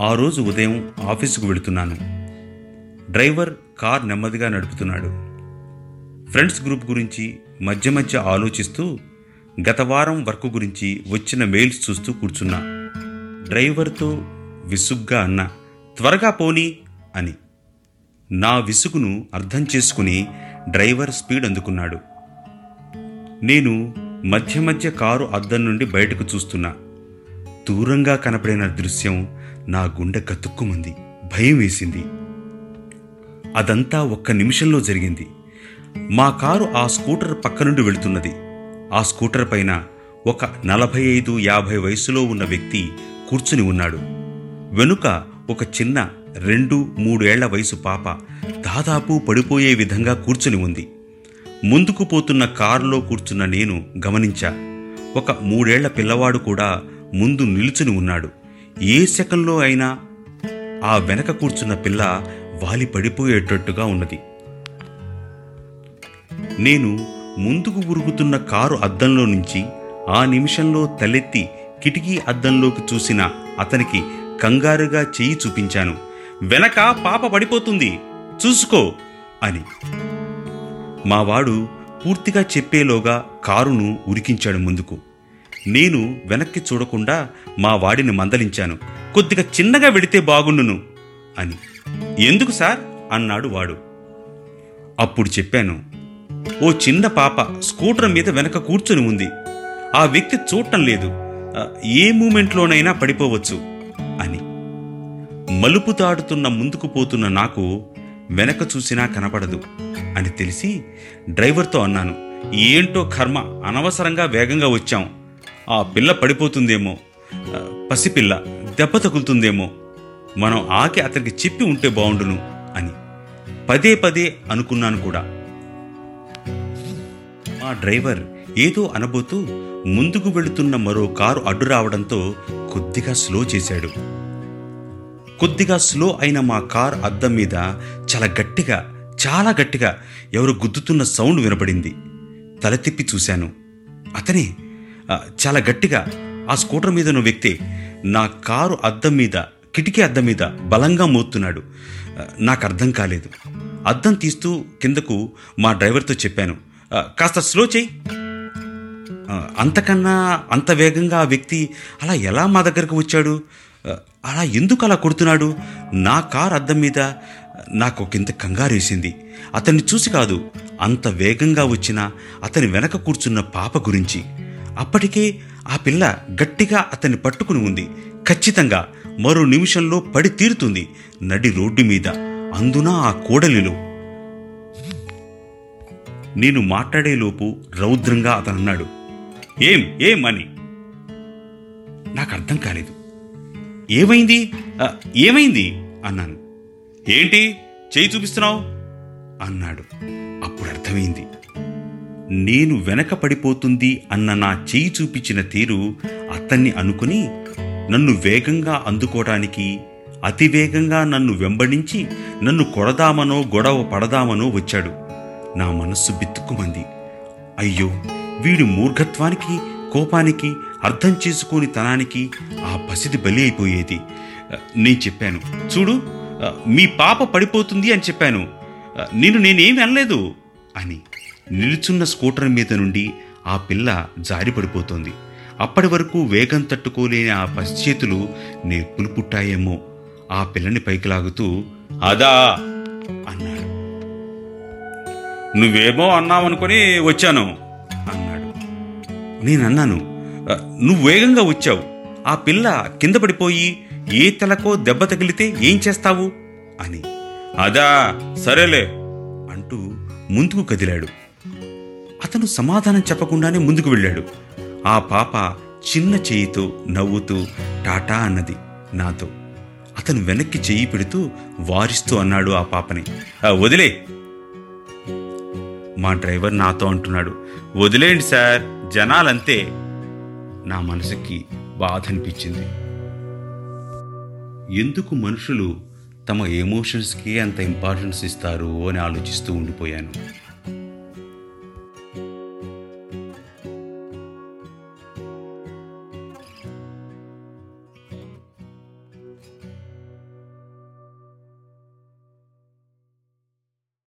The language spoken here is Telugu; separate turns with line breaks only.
ఆ రోజు ఉదయం ఆఫీసుకు వెళుతున్నాను. డ్రైవర్ కార్ నెమ్మదిగా నడుపుతున్నాడు. ఫ్రెండ్స్ గ్రూప్ గురించి మధ్య మధ్య ఆలోచిస్తూ గత వారం వర్క్ గురించి వచ్చిన మెయిల్స్ చూస్తూ కూర్చున్నా. డ్రైవర్తో విసుగ్గా అన్నా త్వరగా పోనీ అని. నా విసుగును అర్థం చేసుకుని డ్రైవర్ స్పీడ్ అందుకున్నాడు. నేను మధ్య మధ్య కారు అద్దం నుండి బయటకు చూస్తున్నా. దూరంగా కనపడిన దృశ్యం నా గుండె కతుక్కుమంది భయం వేసింది. అదంతా ఒక్క నిమిషంలో జరిగింది. మా కారు ఆ స్కూటర్ పక్క నుండి వెళుతున్నది. ఆ స్కూటర్ పైన ఒక నలభై ఐదు యాభై వయసులో ఉన్న వ్యక్తి కూర్చుని ఉన్నాడు. వెనుక ఒక చిన్న రెండు మూడేళ్ళ వయసు పాప దాదాపు పడిపోయే విధంగా కూర్చుని ఉంది. ముందుకు పోతున్న కారులో కూర్చున్న నేను గమనించా. ఒక మూడేళ్ళ పిల్లవాడు కూడా ముందు నిలుచుని ఉన్నాడు. ఏ సెకండ్లో అయినా ఆ వెనక కూర్చున్న పిల్ల వాలి పడిపోయేటట్టుగా ఉన్నది. నేను ముందుకు ఉరుగుతున్న కారు అద్దంలో నుంచి ఆ నిమిషంలో తలెత్తి కిటికీ అద్దంలోకి చూసిన అతనికి కంగారుగా చెయ్యి చూపించాను. వెనక పాప పడిపోతుంది. చూసుకో అని. మావాడు పూర్తిగా చెప్పేలోగా కారును ఉరికించాడు ముందుకు. నేను వెనక్కి చూడకుండా మా వాడిని మందలించాను. కొద్దిగా చిన్నగా వెడితే బాగుండును అని. ఎందుకు సార్? అన్నాడు వాడు. అప్పుడు చెప్పాను ఓ చిన్న పాప స్కూటర్ మీద వెనక కూర్చొని ఉంది. ఆ వ్యక్తి చూడటం లేదు. ఏ మూమెంట్లోనైనా పడిపోవచ్చు అని. మలుపు దాటుతున్న ముందుకు పోతున్న నాకు వెనక చూసినా కనపడదు అని తెలిసి డ్రైవర్తో అన్నాను. ఏంటో కర్మ అనవసరంగా వేగంగా వచ్చాం. ఆ పిల్ల పడిపోతుందేమో. పసిపిల్ల దెబ్బ తగులుతుందేమో. మనం ఆకి అతనికి చెప్పి ఉంటే బాగుండును అని పదే పదే అనుకున్నాను కూడా. మా డ్రైవర్ ఏదో అనబోతూ ముందుకు వెళుతున్న మరో కారు అడ్డు రావడంతో కొద్దిగా స్లో చేశాడు. కొద్దిగా స్లో అయిన మా కార్ అద్దం మీద చాలా గట్టిగా చాలా గట్టిగా ఎవరు గుద్దుతున్న సౌండ్ వినపడింది తల తిప్పి చూశాను. అతనే చాలా గట్టిగా ఆ స్కూటర్ మీద ఉన్న వ్యక్తి నా కారు అద్దం మీద కిటికీ అద్దం మీద బలంగా మోతున్నాడు నాకు అర్థం కాలేదు. అద్దం తీస్తూ కిందకు మా డ్రైవర్తో చెప్పాను కాస్త స్లో చేయి అంతకన్నా అంత వేగంగా ఆ వ్యక్తి అలా ఎలా మా దగ్గరకు వచ్చాడు? అలా ఎందుకు అలా కొడుతున్నాడు? నా కార్ అద్దం మీద నాకు కింద కంగారు వేసింది. అతన్ని చూసి కాదు అంత వేగంగా వచ్చిన అతని వెనక కూర్చున్న పాప గురించి. అప్పటికే ఆ పిల్ల గట్టిగా అతన్ని పట్టుకుని ఉంది. ఖచ్చితంగా మరో నిమిషంలో పడి తీరుతుంది నడి రోడ్డు మీద. అందున ఆ కోడలిలో. నేను మాట్లాడేలోపు రౌద్రంగా అతనన్నాడు. ఏం ఏం అని? నాకు అర్థం కాలేదు. ఏమైంది? ఏమైంది? అన్నాను. ఏంటి? చేయి చూపిస్తున్నావు? అన్నాడు. అప్పుడు అర్థమైంది. నేను వెనక పడిపోతుంది అన్న నా చేయి చూపించిన తీరు అతన్ని అనుకుని నన్ను వేగంగా అందుకోవడానికి అతి వేగంగా నన్ను వెంబడించి నన్ను కొడదామనో గొడవ పడదామనో వచ్చాడు. నా మనస్సు బిత్తుకుమంది. అయ్యో వీడి మూర్ఘత్వానికి కోపానికి అర్థం చేసుకోని తనానికి ఆ పసిది బలి అయిపోయేది. నేను చెప్పాను చూడు మీ పాప పడిపోతుంది అని చెప్పాను. నేను నేనేమి అనలేదు అని. నిలుచున్న స్కూటర్ మీద నుండి ఆ పిల్ల జారిపడిపోతోంది అప్పటి వరకు వేగం తట్టుకోలేని ఆ పశ్చేతులు నేర్పులు పుట్టాయేమో. ఆ పిల్లని పైకి లాగుతూ అదా అన్నాడు. నువ్వేమో అన్నావనుకొని వచ్చాను అన్నాడు. నేనన్నాను నువ్వు వేగంగా వచ్చావు. ఆ పిల్ల కింద పడిపోయి ఏ తలకో దెబ్బ తగిలితే ఏం చేస్తావు? అని. అదా సరేలే అంటూ ముందుకు కదిలాడు. అతను సమాధానం చెప్పకుండానే ముందుకు వెళ్ళాడు. ఆ పాప చిన్న చేయితో నవ్వుతూ టాటా అన్నది నాతో. అతను వెనక్కి చెయ్యి పెడుతూ వారిస్తూ అన్నాడు ఆ పాపని. వదిలే. మా డ్రైవర్ నాతో అంటున్నాడు. వదిలేండి సార్ జనాలంతే. నా మనసుకి బాధ అనిపించింది. ఎందుకు మనుషులు తమ ఎమోషన్స్కి అంత ఇంపార్టెన్స్ ఇస్తారు? అని ఆలోచిస్తూ ఉండిపోయాను.